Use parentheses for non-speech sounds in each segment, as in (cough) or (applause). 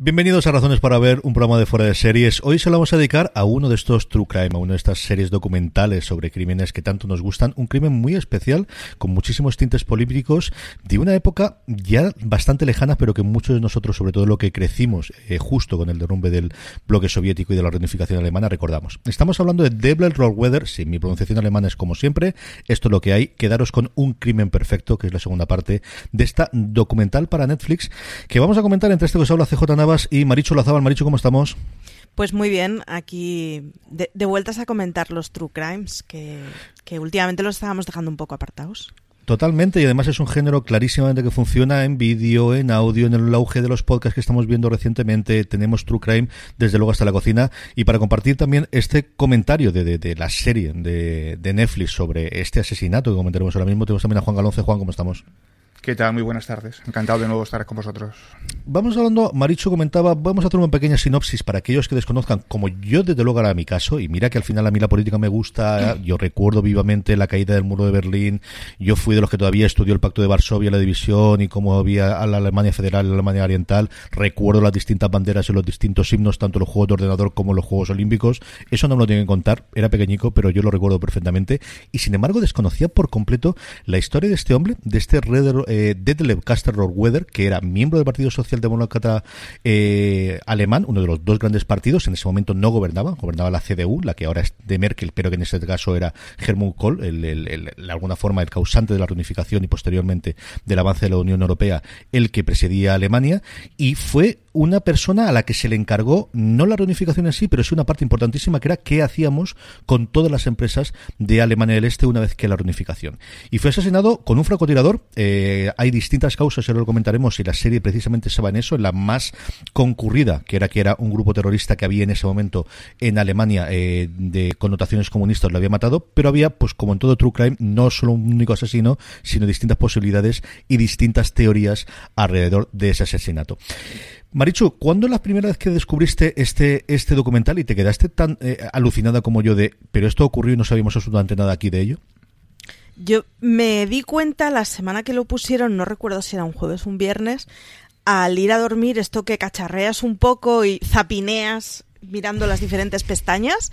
Bienvenidos a Razones para Ver, un programa de fuera de series. Hoy se lo vamos a dedicar a uno de estos True Crime, a una de estas series documentales sobre crímenes que tanto nos gustan. Un crimen muy especial, con muchísimos tintes políticos, de una época ya bastante lejana, pero que muchos de nosotros, sobre todo lo que crecimos eh, justo con el derrumbe del bloque soviético y de la reunificación alemana, recordamos. Estamos hablando de Devil Weather, si mi pronunciación alemana es como siempre, esto es lo que hay. Quedaros con Un crimen perfecto, que es la segunda parte de esta documental para Netflix, que vamos a comentar entre este que os habla CJ Navas y Maricho Lazábal. Maricho, ¿cómo estamos? Pues muy bien, aquí de, vueltas a comentar los true crimes, que, últimamente los estábamos dejando un poco apartados. Totalmente, y además es un género clarísimamente que funciona en vídeo, en audio, en el auge de los podcasts que estamos viendo recientemente. Tenemos True Crime desde luego hasta la cocina. Y para compartir también este comentario de, de, la serie de, de, Netflix sobre este asesinato que comentaremos ahora mismo, tenemos también a Juan Galonce. Juan, ¿cómo estamos? ¿Qué tal? Muy buenas tardes. Encantado de nuevo estar con vosotros. Vamos hablando, Maricho comentaba, vamos a hacer una pequeña sinopsis para aquellos que desconozcan, como yo desde luego era mi caso, y mira que al final a mí la política me gusta, yo recuerdo vivamente la caída del muro de Berlín, yo fui de los que todavía estudió el Pacto de Varsovia, la división y cómo había a la Alemania Federal y la Alemania Oriental, recuerdo las distintas banderas en los distintos himnos, tanto los Juegos de Ordenador como los Juegos Olímpicos, eso no me lo tienen que contar, era pequeñico, pero yo lo recuerdo perfectamente, y sin embargo desconocía por completo la historia de este hombre, de este Red, eh, Detlef Weather, que era miembro del Partido Socialdemócrata eh, alemán, uno de los dos grandes partidos, en ese momento no gobernaba, gobernaba la CDU, la que ahora es de Merkel, pero que en ese caso era Helmut Kohl, el, de alguna forma el causante de la reunificación y posteriormente del avance de la Unión Europea, el que presidía Alemania, y fue una persona a la que se le encargó no la reunificación en sí, pero sí una parte importantísima que era qué hacíamos con todas las empresas de Alemania del Este una vez que la reunificación. Y fue asesinado con un francotirador. Eh, hay distintas causas, ya lo comentaremos, y la serie precisamente se va en eso, en la más concurrida, que era que era un grupo terrorista que había en ese momento en Alemania eh, de connotaciones comunistas, lo había matado, pero había, pues como en todo True Crime, no solo un único asesino, sino distintas posibilidades y distintas teorías alrededor de ese asesinato. Marichu, ¿cuándo es la primera vez que descubriste este, este documental y te quedaste tan eh, alucinada como yo de, pero esto ocurrió y no sabíamos absolutamente nada aquí de ello? Yo me di cuenta la semana que lo pusieron, no recuerdo si era un jueves o un viernes, al ir a dormir, esto que cacharreas un poco y zapineas mirando las diferentes pestañas,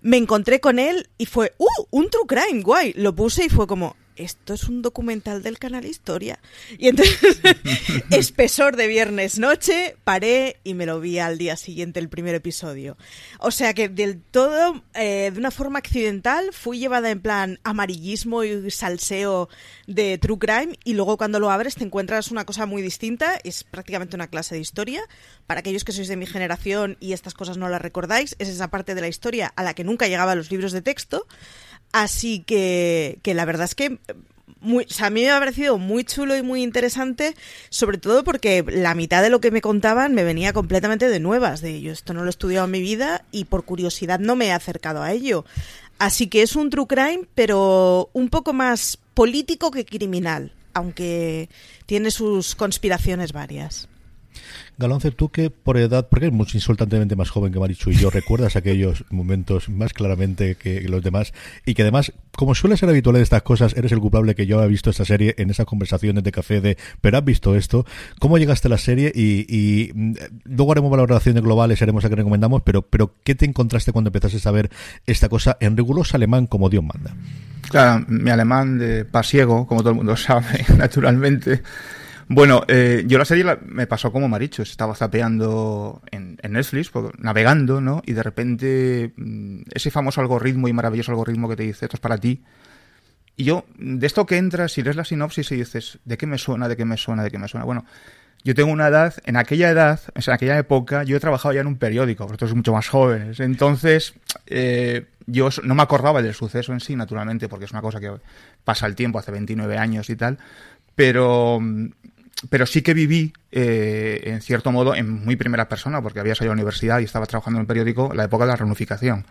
me encontré con él y fue, ¡uh! Un true crime, guay. Lo puse y fue como, esto es un documental del canal Historia. Y entonces, (laughs) espesor de viernes noche, paré y me lo vi al día siguiente el primer episodio. O sea que del todo, eh, de una forma accidental, fui llevada en plan amarillismo y salseo de True Crime y luego cuando lo abres te encuentras una cosa muy distinta, es prácticamente una clase de historia. Para aquellos que sois de mi generación y estas cosas no las recordáis, es esa parte de la historia a la que nunca llegaba los libros de texto. Así que, que la verdad es que muy, a mí me ha parecido muy chulo y muy interesante, sobre todo porque la mitad de lo que me contaban me venía completamente de nuevas, de ello. Esto no lo he estudiado en mi vida y por curiosidad no me he acercado a ello. Así que es un true crime, pero un poco más político que criminal, aunque tiene sus conspiraciones varias. Galonce, tú que por edad, porque eres mucho insultantemente más joven que Marichu y yo, recuerdas aquellos momentos más claramente que los demás y que además, como suele ser habitual en estas cosas, eres el culpable que yo he visto esta serie en esas conversaciones de café de, pero has visto esto, ¿cómo llegaste a la serie? Y, mm, luego haremos valoraciones globales, haremos a que recomendamos, pero, pero ¿qué te encontraste cuando empezaste a ver esta cosa en riguroso alemán como Dios manda? Claro, mi alemán de pasiego, como todo el mundo sabe, (laughs) naturalmente. Bueno, eh, yo la serie me pasó como Maricho, estaba zapeando en, Netflix, pues, navegando, ¿no? Y de repente mm, ese famoso algoritmo y maravilloso algoritmo que te dice, esto es para ti. Y yo, de esto que entras y lees la sinopsis y dices, ¿de qué me suena, de qué me suena, de qué me suena? Bueno, yo tengo una edad, en aquella edad, en aquella época, yo he trabajado ya en un periódico, vosotros mucho más jóvenes. Entonces, eh, yo no me acordaba del suceso en sí, naturalmente, porque es una cosa que pasa el tiempo, hace 29 años y tal. Pero mm, pero sí que viví, eh, en cierto modo, en muy primera persona, porque había salido a la universidad y estaba trabajando en el periódico, la época de la reunificación.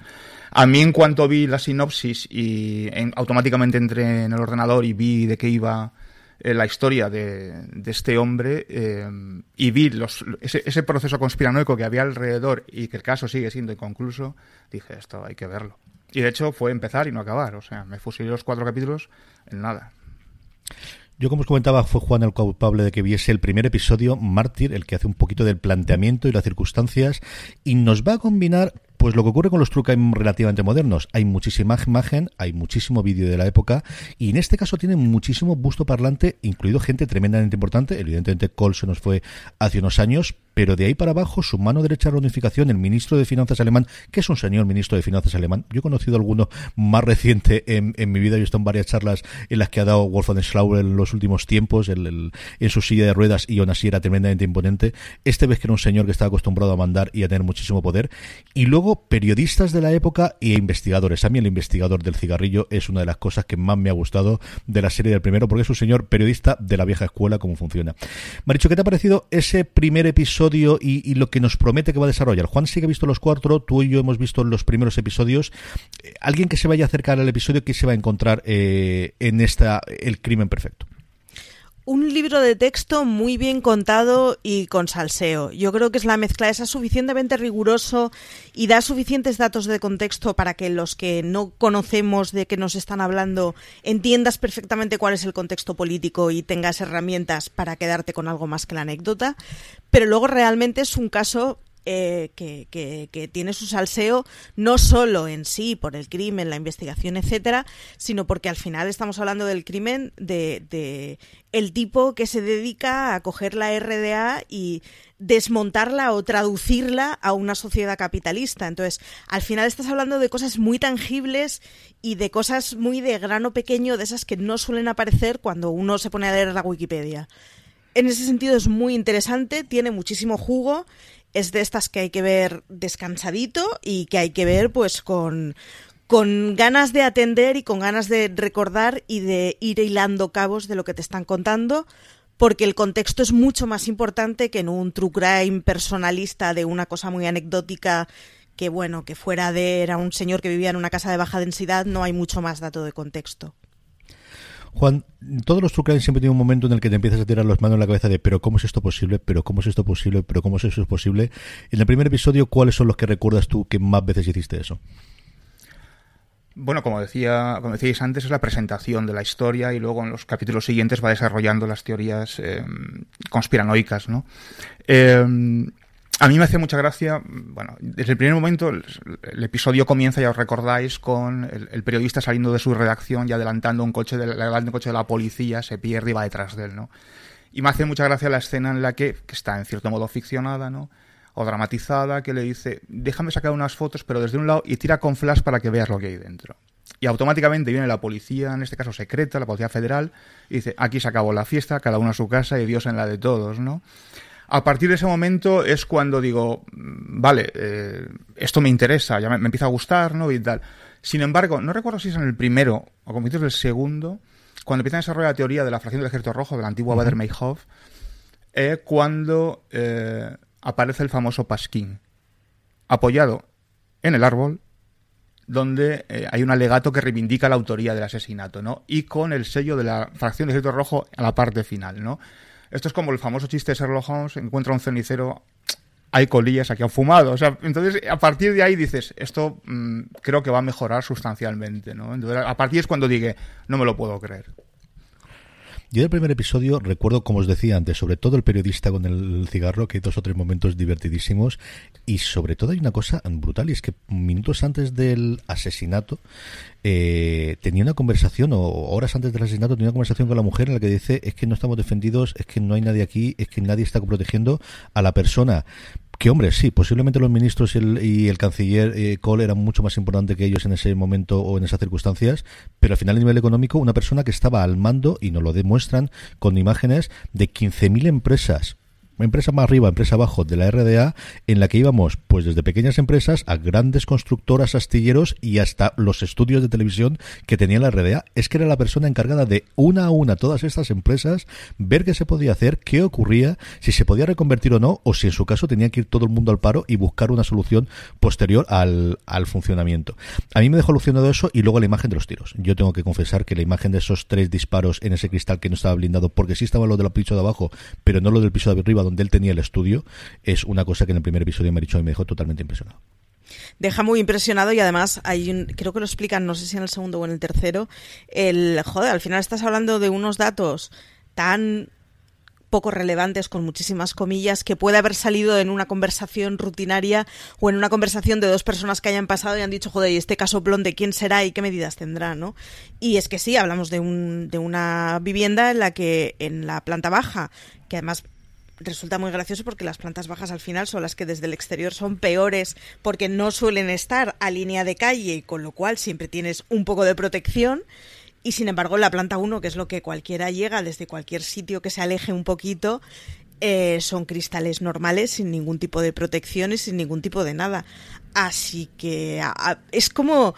A mí, en cuanto vi la sinopsis y automáticamente entré en el ordenador y vi de qué iba eh, la historia de, este hombre eh, y vi los, ese, ese, proceso conspiranoico que había alrededor y que el caso sigue siendo inconcluso, dije, esto hay que verlo. Y de hecho fue empezar y no acabar. O sea, me fusilé los cuatro capítulos en nada. Yo, como os comentaba, fue Juan el culpable de que viese el primer episodio, Mártir, el que hace un poquito del planteamiento y las circunstancias, y nos va a combinar pues lo que ocurre con los Crime relativamente modernos, hay muchísima imagen, hay muchísimo vídeo de la época y en este caso tiene muchísimo busto parlante, incluido gente tremendamente importante. Evidentemente Cole se nos fue hace unos años, pero de ahí para abajo, su mano derecha de la unificación, el ministro de Finanzas alemán, que es un señor ministro de Finanzas alemán. Yo he conocido alguno más reciente en, mi vida. Yo he estado en varias charlas en las que ha dado Wolfgang Schlauer en los últimos tiempos, en su silla de ruedas, y aún así era tremendamente imponente. Este vez que era un señor que estaba acostumbrado a mandar y a tener muchísimo poder. Y luego, periodistas de la época e investigadores. A mí el investigador del cigarrillo es una de las cosas que más me ha gustado de la serie del primero, porque es un señor periodista de la vieja escuela, cómo funciona. Maricho, ¿qué te ha parecido ese primer episodio? Y, lo que nos promete que va a desarrollar. Juan sí que ha visto los cuatro, tú y yo hemos visto los primeros episodios. Eh, alguien que se vaya a acercar al episodio, ¿qué se va a encontrar eh, en esta El crimen perfecto? Un libro de texto muy bien contado y con salseo. Yo creo que es la mezcla, esa suficientemente riguroso y da suficientes datos de contexto para que los que no conocemos de qué nos están hablando entiendas perfectamente cuál es el contexto político y tengas herramientas para quedarte con algo más que la anécdota. Pero luego realmente es un caso eh, que, que, tiene su salseo no solo en sí por el crimen, la investigación, etcétera, sino porque al final estamos hablando del crimen de, de el tipo que se dedica a coger la RDA y desmontarla o traducirla a una sociedad capitalista. Entonces, al final estás hablando de cosas muy tangibles y de cosas muy de grano pequeño, de esas que no suelen aparecer cuando uno se pone a leer la Wikipedia. En ese sentido es muy interesante, tiene muchísimo jugo es de estas que hay que ver descansadito y que hay que ver pues con, con ganas de atender y con ganas de recordar y de ir hilando cabos de lo que te están contando, porque el contexto es mucho más importante que en un true crime personalista de una cosa muy anecdótica que bueno, que fuera de era un señor que vivía en una casa de baja densidad, no hay mucho más dato de contexto. Juan, todos los true siempre tienen un momento en el que te empiezas a tirar las manos en la cabeza de pero cómo es esto posible, pero cómo es esto posible, pero cómo es eso posible. En el primer episodio, ¿cuáles son los que recuerdas tú que más veces hiciste eso? Bueno, como decía, como decíais antes, es la presentación de la historia y luego en los capítulos siguientes va desarrollando las teorías eh, conspiranoicas, ¿no? Eh, a mí me hace mucha gracia, bueno, desde el primer momento el, episodio comienza, ya os recordáis, con el, periodista saliendo de su redacción y adelantando un coche de, un coche de la policía, se pierde y va detrás de él, ¿no? Y me hace mucha gracia la escena en la que, que está en cierto modo ficcionada, ¿no? O dramatizada, que le dice, déjame sacar unas fotos, pero desde un lado, y tira con flash para que veas lo que hay dentro. Y automáticamente viene la policía, en este caso secreta, la policía federal, y dice, aquí se acabó la fiesta, cada uno a su casa y Dios en la de todos, ¿no? A partir de ese momento es cuando digo, mm, vale, eh, esto me interesa, ya me, empieza a gustar, ¿no? Y tal. Sin embargo, no recuerdo si es en el primero o como dices el segundo, cuando empiezan a desarrollar la teoría de la fracción del ejército rojo, del antiguo Bader Meinhof, eh, cuando eh, aparece el famoso Pasquín, apoyado en el árbol, donde hay un alegato que reivindica la autoría del asesinato, ¿no? Y con el sello de la fracción del ejército rojo a la parte final, ¿no? Esto es como el famoso chiste de Sherlock Holmes, encuentra un cenicero, hay colillas aquí han fumado. O sea, entonces a partir de ahí dices, esto mm, creo que va a mejorar sustancialmente, ¿no? Entonces, a partir es cuando dije, no me lo puedo creer. Yo del primer episodio recuerdo, como os decía antes, sobre todo el periodista con el cigarro, que hay dos o tres momentos divertidísimos, y sobre todo hay una cosa brutal, y es que minutos antes del asesinato, eh, tenía una conversación, o horas antes del asesinato, tenía una conversación con la mujer en la que dice, es que no estamos defendidos, es que no hay nadie aquí, es que nadie está protegiendo a la persona que hombre, sí, posiblemente los ministros y el, canciller eh, Cole eran mucho más importantes que ellos en ese momento o en esas circunstancias, pero al final a nivel económico, una persona que estaba al mando, y nos lo demuestran con imágenes, de 15.000 empresas empresa más arriba, empresa abajo de la RDA, en la que íbamos pues desde pequeñas empresas a grandes constructoras, astilleros y hasta los estudios de televisión que tenía la RDA. Es que era la persona encargada de una a una todas estas empresas, ver qué se podía hacer, qué ocurría, si se podía reconvertir o no, o si en su caso tenía que ir todo el mundo al paro y buscar una solución posterior al, funcionamiento. A mí me dejó alucinado eso y luego la imagen de los tiros. Yo tengo que confesar que la imagen de esos tres disparos en ese cristal que no estaba blindado, porque sí estaba lo del piso de abajo, pero no lo del piso de arriba donde él tenía el estudio, es una cosa que en el primer episodio me ha dicho y me dejó totalmente impresionado. deja muy impresionado y además hay un, creo que lo explican, no sé si en el segundo o en el tercero, el joder, al final estás hablando de unos datos tan poco relevantes, con muchísimas comillas, que puede haber salido en una conversación rutinaria o en una conversación de dos personas que hayan pasado y han dicho, joder, ¿y este caso de quién será y qué medidas tendrá? ¿no? Y es que sí, hablamos de, un, de una vivienda en la que en la planta baja, que además resulta muy gracioso porque las plantas bajas al final son las que desde el exterior son peores porque no suelen estar a línea de calle y con lo cual siempre tienes un poco de protección y sin embargo, la planta 1, que es lo que cualquiera llega desde cualquier sitio que se aleje un poquito, eh, son cristales normales, sin ningún tipo de protección y sin ningún tipo de nada. Así que es como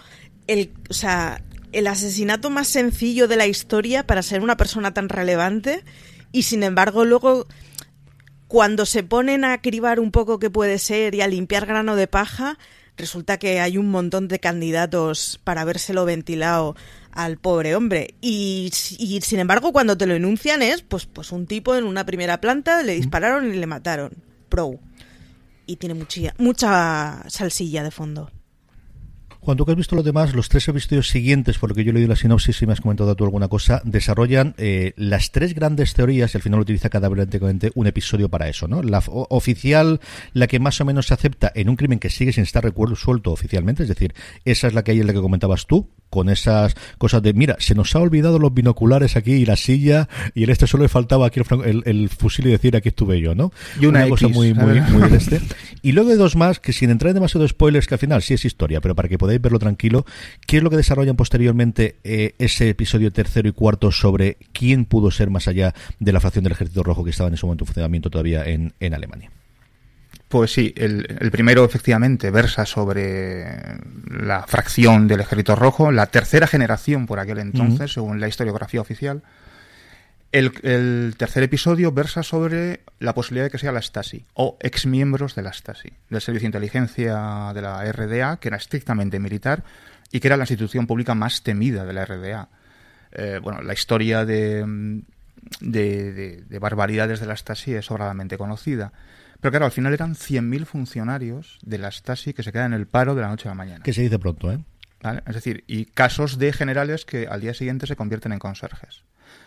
el, o sea, el asesinato más sencillo de la historia para ser una persona tan relevante y sin embargo luego cuando se ponen a cribar un poco qué puede ser y a limpiar grano de paja, resulta que hay un montón de candidatos para habérselo ventilado al pobre hombre. Y, sin embargo, cuando te lo enuncian es, pues, pues un tipo en una primera planta le dispararon y le mataron. Pro. Y tiene mucha, mucha salsilla de fondo. Cuando tú has visto los demás, los tres episodios siguientes, por lo que yo he leído la sinopsis y me has comentado tú alguna cosa, desarrollan eh, las tres grandes teorías y al final utiliza cada un episodio para eso, ¿no? La oficial, la que más o menos se acepta en un crimen que sigue sin estar resuelto oficialmente, es decir, esa es la que hay en la que comentabas tú, con esas cosas de, mira, se nos ha olvidado los binoculares aquí y la silla y en este solo le faltaba aquí el, fusil y decir aquí estuve yo, ¿no? Y una, cosa muy, muy, muy (laughs) este. Y luego hay dos más que sin entrar en demasiado spoilers, que al final sí es historia, pero para que podáis verlo tranquilo, ¿qué es lo que desarrollan posteriormente eh, ese episodio tercero y cuarto sobre quién pudo ser más allá de la facción del Ejército Rojo que estaba en ese momento en funcionamiento todavía en, en Alemania? Pues sí, el, primero efectivamente versa sobre la fracción del Ejército Rojo, la tercera generación por aquel entonces, según la historiografía oficial. El, tercer episodio versa sobre la posibilidad de que sea la Stasi o exmiembros de la Stasi, del Servicio de Inteligencia de la RDA, que era estrictamente militar y que era la institución pública más temida de la RDA. Eh, bueno, la historia de, de, de barbaridades de la Stasi es sobradamente conocida. Pero claro, al final eran 100.000 funcionarios de la Stasi que se quedan en el paro de la noche a la mañana. Que se dice pronto, ¿eh? Es decir, y casos de generales que al día siguiente se convierten en conserjes.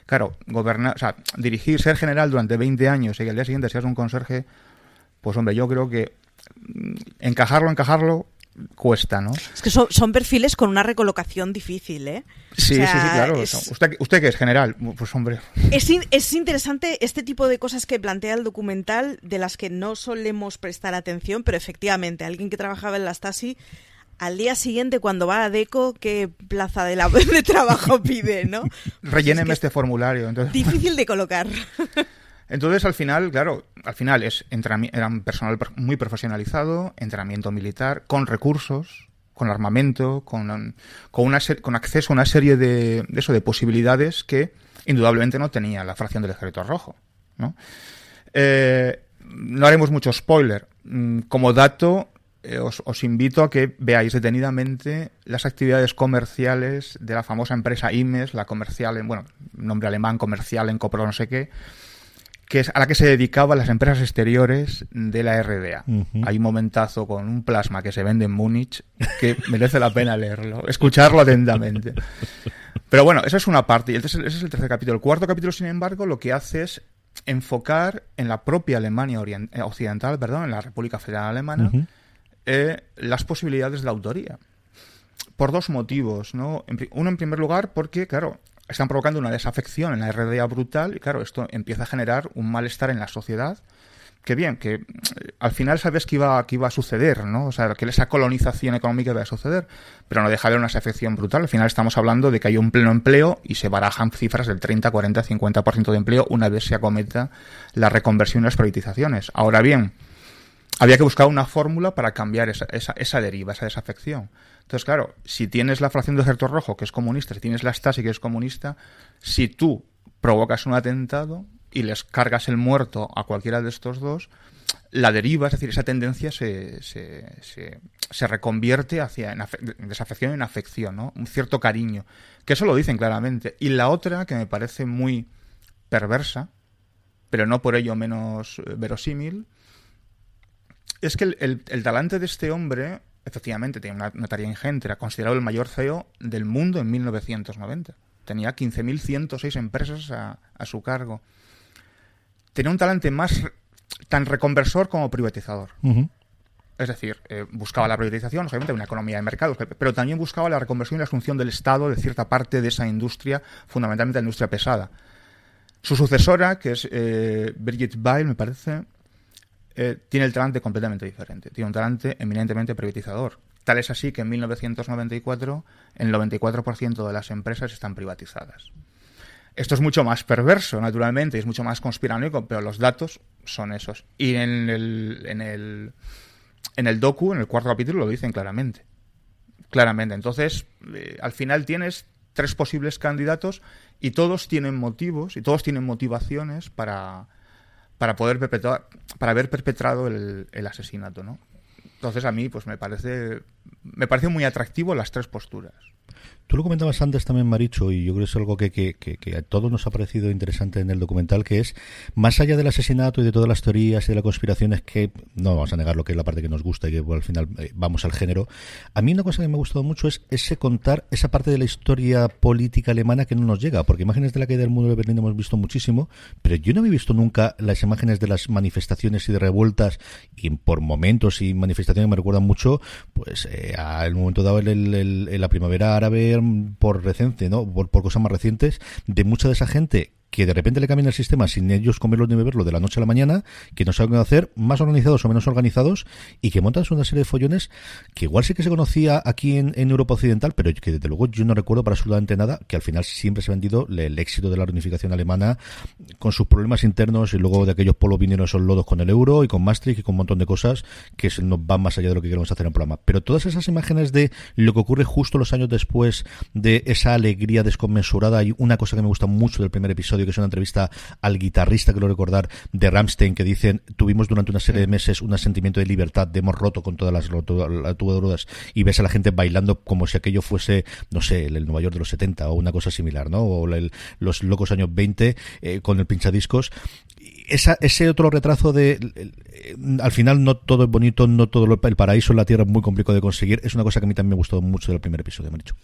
Claro, gobernar, o sea, dirigir, ser general durante 20 años y que al día siguiente seas un conserje, pues hombre, yo creo que mm, encajarlo, encajarlo, cuesta, ¿no? Es que son, perfiles con una recolocación difícil, ¿eh? Sí, sí, sí, claro. Usted, usted que es general, pues hombre. Es, es interesante este tipo de cosas que plantea el documental, de las que no solemos prestar atención, pero efectivamente, alguien que trabajaba en la Stasi al día siguiente cuando va a DECO, ¿qué plaza de, la, (laughs) de trabajo pide, no? (laughs) Relléneme este formulario. Entonces... Difícil de colocar. (laughs) Entonces, al final, claro, al final es era un personal muy profesionalizado, entrenamiento militar, con recursos, con armamento, con, con, una con acceso a una serie de, eso, de posibilidades que indudablemente no tenía la fracción del Ejército Rojo. ¿no? Eh, haremos mucho spoiler. Mm, como dato, eh, os, os, invito a que veáis detenidamente las actividades comerciales de la famosa empresa IMES, la comercial, en, bueno, nombre alemán, comercial en Copro no sé qué, que es a la que se dedicaban las empresas exteriores de la RDA. Hay un momentazo con un plasma que se vende en Múnich que (laughs) merece la pena leerlo, escucharlo atentamente. Pero bueno, esa es una parte, y ese es el tercer capítulo. El cuarto capítulo, sin embargo, lo que hace es enfocar en la propia Alemania eh, occidental, perdón, en la República Federal Alemana, eh, las posibilidades de la autoría. Por dos motivos, ¿no? Uno, en primer lugar, porque, claro, están provocando una desafección en la RDA brutal y claro, esto empieza a generar un malestar en la sociedad que bien, que eh, al final sabes que iba, que iba a suceder, ¿no? O sea, que esa colonización económica iba a suceder, pero no deja de haber una desafección brutal. Al final estamos hablando de que hay un pleno empleo y se barajan cifras del 30, 40, 50% de empleo una vez se acometa la reconversión y las privatizaciones. Ahora bien, había que buscar una fórmula para cambiar esa, esa, esa deriva, esa desafección. Entonces, claro, si tienes la fracción de ejército rojo, que es comunista, si tienes la Stasi, que es comunista, si tú provocas un atentado y les cargas el muerto a cualquiera de estos dos, la deriva, es decir, esa tendencia se, se, se, reconvierte hacia en desafección en afección, ¿no? Un cierto cariño. Que eso lo dicen claramente. Y la otra, que me parece muy perversa, pero no por ello menos eh, verosímil, es que el, el talante de este hombre efectivamente, tenía una, una, tarea ingente, era considerado el mayor CEO del mundo en 1990. Tenía 15.106 empresas a, a, su cargo. Tenía un talante más tan reconversor como privatizador. Uh -huh. Es decir, eh, buscaba la privatización, obviamente, una economía de mercados, pero también buscaba la reconversión y la asunción del Estado de cierta parte de esa industria, fundamentalmente la industria pesada. Su sucesora, que es eh, Birgit Weil, me parece, eh, tiene el talante completamente diferente. Tiene un talante eminentemente privatizador. Tal es así que en 1994 el 94% de las empresas están privatizadas. Esto es mucho más perverso, naturalmente, es mucho más conspiranoico, pero los datos son esos. Y en el, en el, en el docu, en el cuarto capítulo, lo dicen claramente. Claramente. Entonces, eh, al final tienes tres posibles candidatos y todos tienen motivos y todos tienen motivaciones para, para poder perpetrar, para haber perpetrado el, el asesinato, ¿no? Entonces a mí pues me parece me parece muy atractivo las tres posturas. Tú lo comentabas antes también, Maricho, y yo creo que es algo que, que, que, a todos nos ha parecido interesante en el documental, que es, más allá del asesinato y de todas las teorías y de las conspiraciones, que no vamos a negar lo que es la parte que nos gusta y que al final eh, vamos al género, a mí una cosa que me ha gustado mucho es ese contar esa parte de la historia política alemana que no nos llega, porque imágenes de la caída del muro de Berlín hemos visto muchísimo, pero yo no había visto nunca las imágenes de las manifestaciones y de revueltas, y por momentos y manifestaciones me recuerdan mucho, pues eh, al momento dado el, la primavera árabe por reciente, ¿no? Por, por cosas más recientes, de mucha de esa gente que de repente le cambian el sistema sin ellos comerlo ni beberlo de la noche a la mañana, que no saben qué hacer, más organizados o menos organizados, y que montan una serie de follones que igual sí que se conocía aquí en, Europa Occidental, pero que desde luego yo no recuerdo para absolutamente nada, que al final siempre se ha vendido el, el éxito de la reunificación alemana con sus problemas internos y luego de aquellos polos vinieron esos lodos con el euro y con Maastricht y con un montón de cosas que nos van más allá de lo que queremos hacer en el programa. Pero todas esas imágenes de lo que ocurre justo los años después de esa alegría desconmensurada y una cosa que me gusta mucho del primer episodio que es una entrevista al guitarrista, que lo recordar, de Ramstein, que dicen, tuvimos durante una serie de meses un sentimiento de libertad, de hemos roto con todas las tubeduras y ves a la gente bailando como si aquello fuese, no sé, el, Nueva York de los 70 o una cosa similar, ¿no? O el, los locos años 20 eh, con el pinchadiscos esa, ese otro retraso de el, al final no todo es bonito, no todo lo, el paraíso en la tierra es muy complicado de conseguir, es una cosa que a mí también me gustó mucho del primer episodio, me han dicho.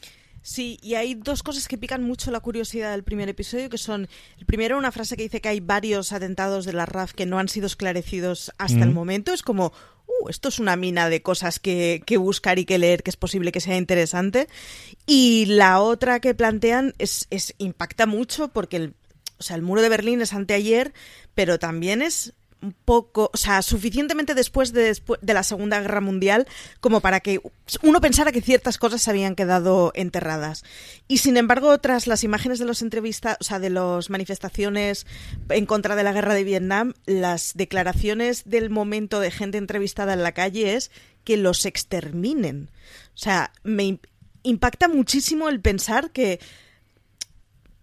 Sí, y hay dos cosas que pican mucho la curiosidad del primer episodio, que son, el primero, una frase que dice que hay varios atentados de la RAF que no han sido esclarecidos hasta mm. el momento. Es como, uh, esto es una mina de cosas que, que, buscar y que leer, que es posible que sea interesante. Y la otra que plantean es, es impacta mucho porque el, o sea, el muro de Berlín es anteayer, pero también es poco, o sea, suficientemente después de, la Segunda Guerra Mundial como para que uno pensara que ciertas cosas se habían quedado enterradas. Y sin embargo, tras las imágenes de los entrevistas, o sea, de las manifestaciones en contra de la guerra de Vietnam, las declaraciones del momento de gente entrevistada en la calle es que los exterminen. O sea, me impacta muchísimo el pensar que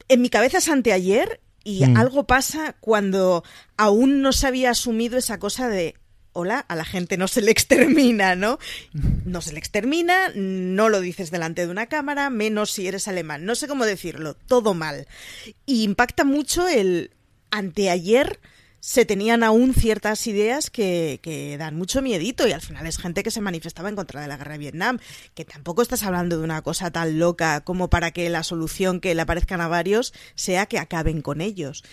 en mi cabeza es anteayer y mm. algo pasa cuando aún no se había asumido esa cosa de hola, a la gente no se le extermina, ¿no? No se le extermina, no lo dices delante de una cámara, menos si eres alemán. No sé cómo decirlo, todo mal. Y impacta mucho el anteayer se tenían aún ciertas ideas que, que, dan mucho miedito y al final es gente que se manifestaba en contra de la guerra de Vietnam, que tampoco estás hablando de una cosa tan loca como para que la solución que le aparezcan a varios sea que acaben con ellos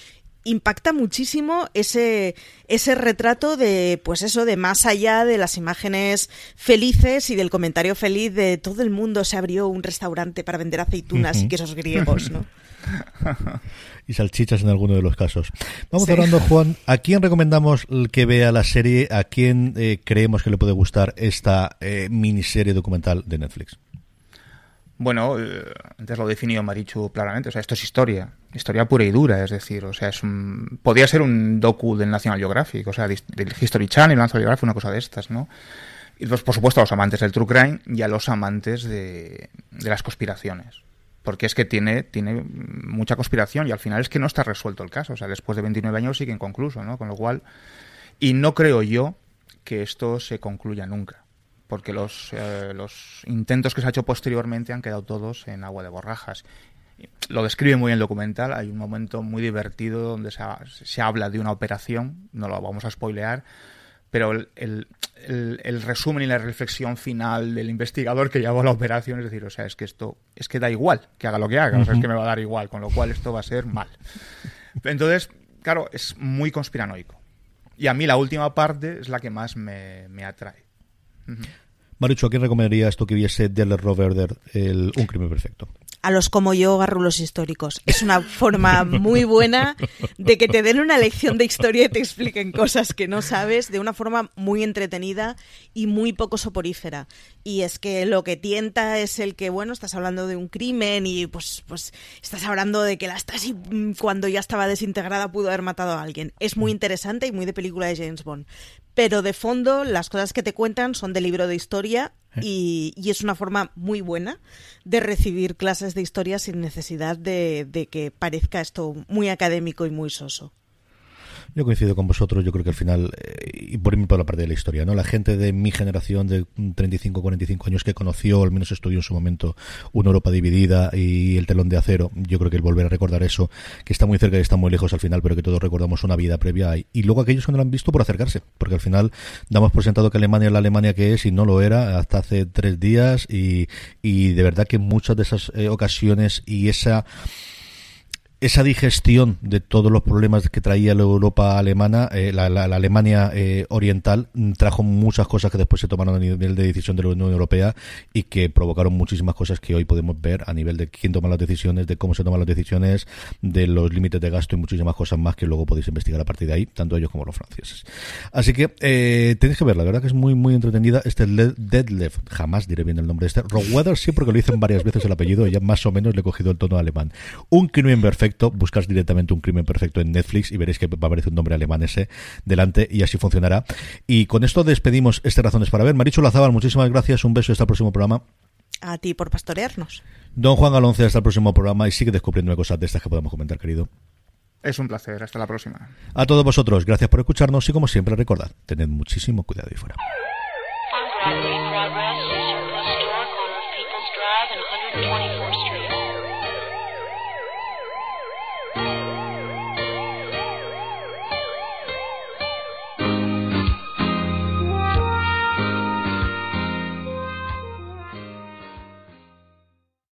impacta muchísimo ese, ese retrato de, pues eso, de más allá de las imágenes felices y del comentario feliz de todo el mundo se abrió un restaurante para vender aceitunas uh -huh. y quesos griegos, ¿no? (laughs) y salchichas en alguno de los casos. Vamos sí. hablando, Juan, ¿a quién recomendamos que vea la serie? ¿A quién eh, creemos que le puede gustar esta eh, miniserie documental de Netflix? Bueno, eh, antes lo definió Marichu claramente, o sea, esto es historia, historia pura y dura, es decir, o sea, es un, podría ser un docu del National Geographic, o sea, del History Channel, National Geographic, una cosa de estas, ¿no? Y pues, por supuesto, a los amantes del true crime y a los amantes de, de las conspiraciones porque es que tiene, tiene mucha conspiración y al final es que no está resuelto el caso. O sea, después de 29 años sigue inconcluso, ¿no? Con lo cual, y no creo yo que esto se concluya nunca, porque los, eh, los intentos que se ha hecho posteriormente han quedado todos en agua de borrajas. Lo describe muy bien el documental, hay un momento muy divertido donde se, ha, se habla de una operación, no lo vamos a spoilear, pero el, el, resumen y la reflexión final del investigador que llevó la operación es decir, o sea, es que esto es que da igual que haga lo que haga, o sea, es que me va a dar igual, con lo cual esto va a ser mal. Entonces, claro, es muy conspiranoico. Y a mí la última parte es la que más me, me atrae. Maricho, ¿a quién recomendaría esto que viese del Rover el Un crimen perfecto? a los como yo garrulos históricos. Es una forma muy buena de que te den una lección de historia y te expliquen cosas que no sabes de una forma muy entretenida y muy poco soporífera. Y es que lo que tienta es el que, bueno, estás hablando de un crimen y pues, pues estás hablando de que la Stasi cuando ya estaba desintegrada pudo haber matado a alguien. Es muy interesante y muy de película de James Bond. Pero de fondo las cosas que te cuentan son de libro de historia y, es una forma muy buena de recibir clases de historia sin necesidad de, de que parezca esto muy académico y muy soso. Yo coincido con vosotros, yo creo que al final, eh, y por irme por la parte de la historia, ¿no? La gente de mi generación de 35, 45 años que conoció, al menos estudió en su momento, una Europa dividida y el telón de acero, yo creo que el volver a recordar eso, que está muy cerca y está muy lejos al final, pero que todos recordamos una vida previa. Y luego aquellos que no lo han visto por acercarse, porque al final damos por sentado que Alemania es la Alemania que es y no lo era hasta hace tres días y, y de verdad que muchas de esas eh, ocasiones y esa esa digestión de todos los problemas que traía la Europa alemana, eh, la, Alemania eh, oriental, mm, trajo muchas cosas que después se tomaron a nivel de decisión de la Unión Europea y que provocaron muchísimas cosas que hoy podemos ver a nivel de quién toma las decisiones, de cómo se toman las decisiones, de los límites de gasto y muchísimas cosas más que luego podéis investigar a partir de ahí, tanto ellos como los franceses. Así que eh, tenéis que verla, la verdad que es muy, muy entretenida. Este Dead Left, jamás diré bien el nombre de este. Roweather sí, porque lo dicen varias veces el apellido y ya más o menos le he cogido el tono alemán. Un crimen perfecto buscas directamente un crimen perfecto en Netflix y veréis que va a aparecer un nombre alemán ese delante y así funcionará. Y con esto despedimos este Razones para Ver. Marichu Lazábal, muchísimas gracias, un beso y hasta el próximo programa. A ti por pastorearnos. Don Juan Galonce, hasta el próximo programa y sigue descubriendo cosas de estas que podemos comentar, querido. Es un placer, hasta la próxima. A todos vosotros, gracias por escucharnos y como siempre recordad, tened muchísimo cuidado y fuera.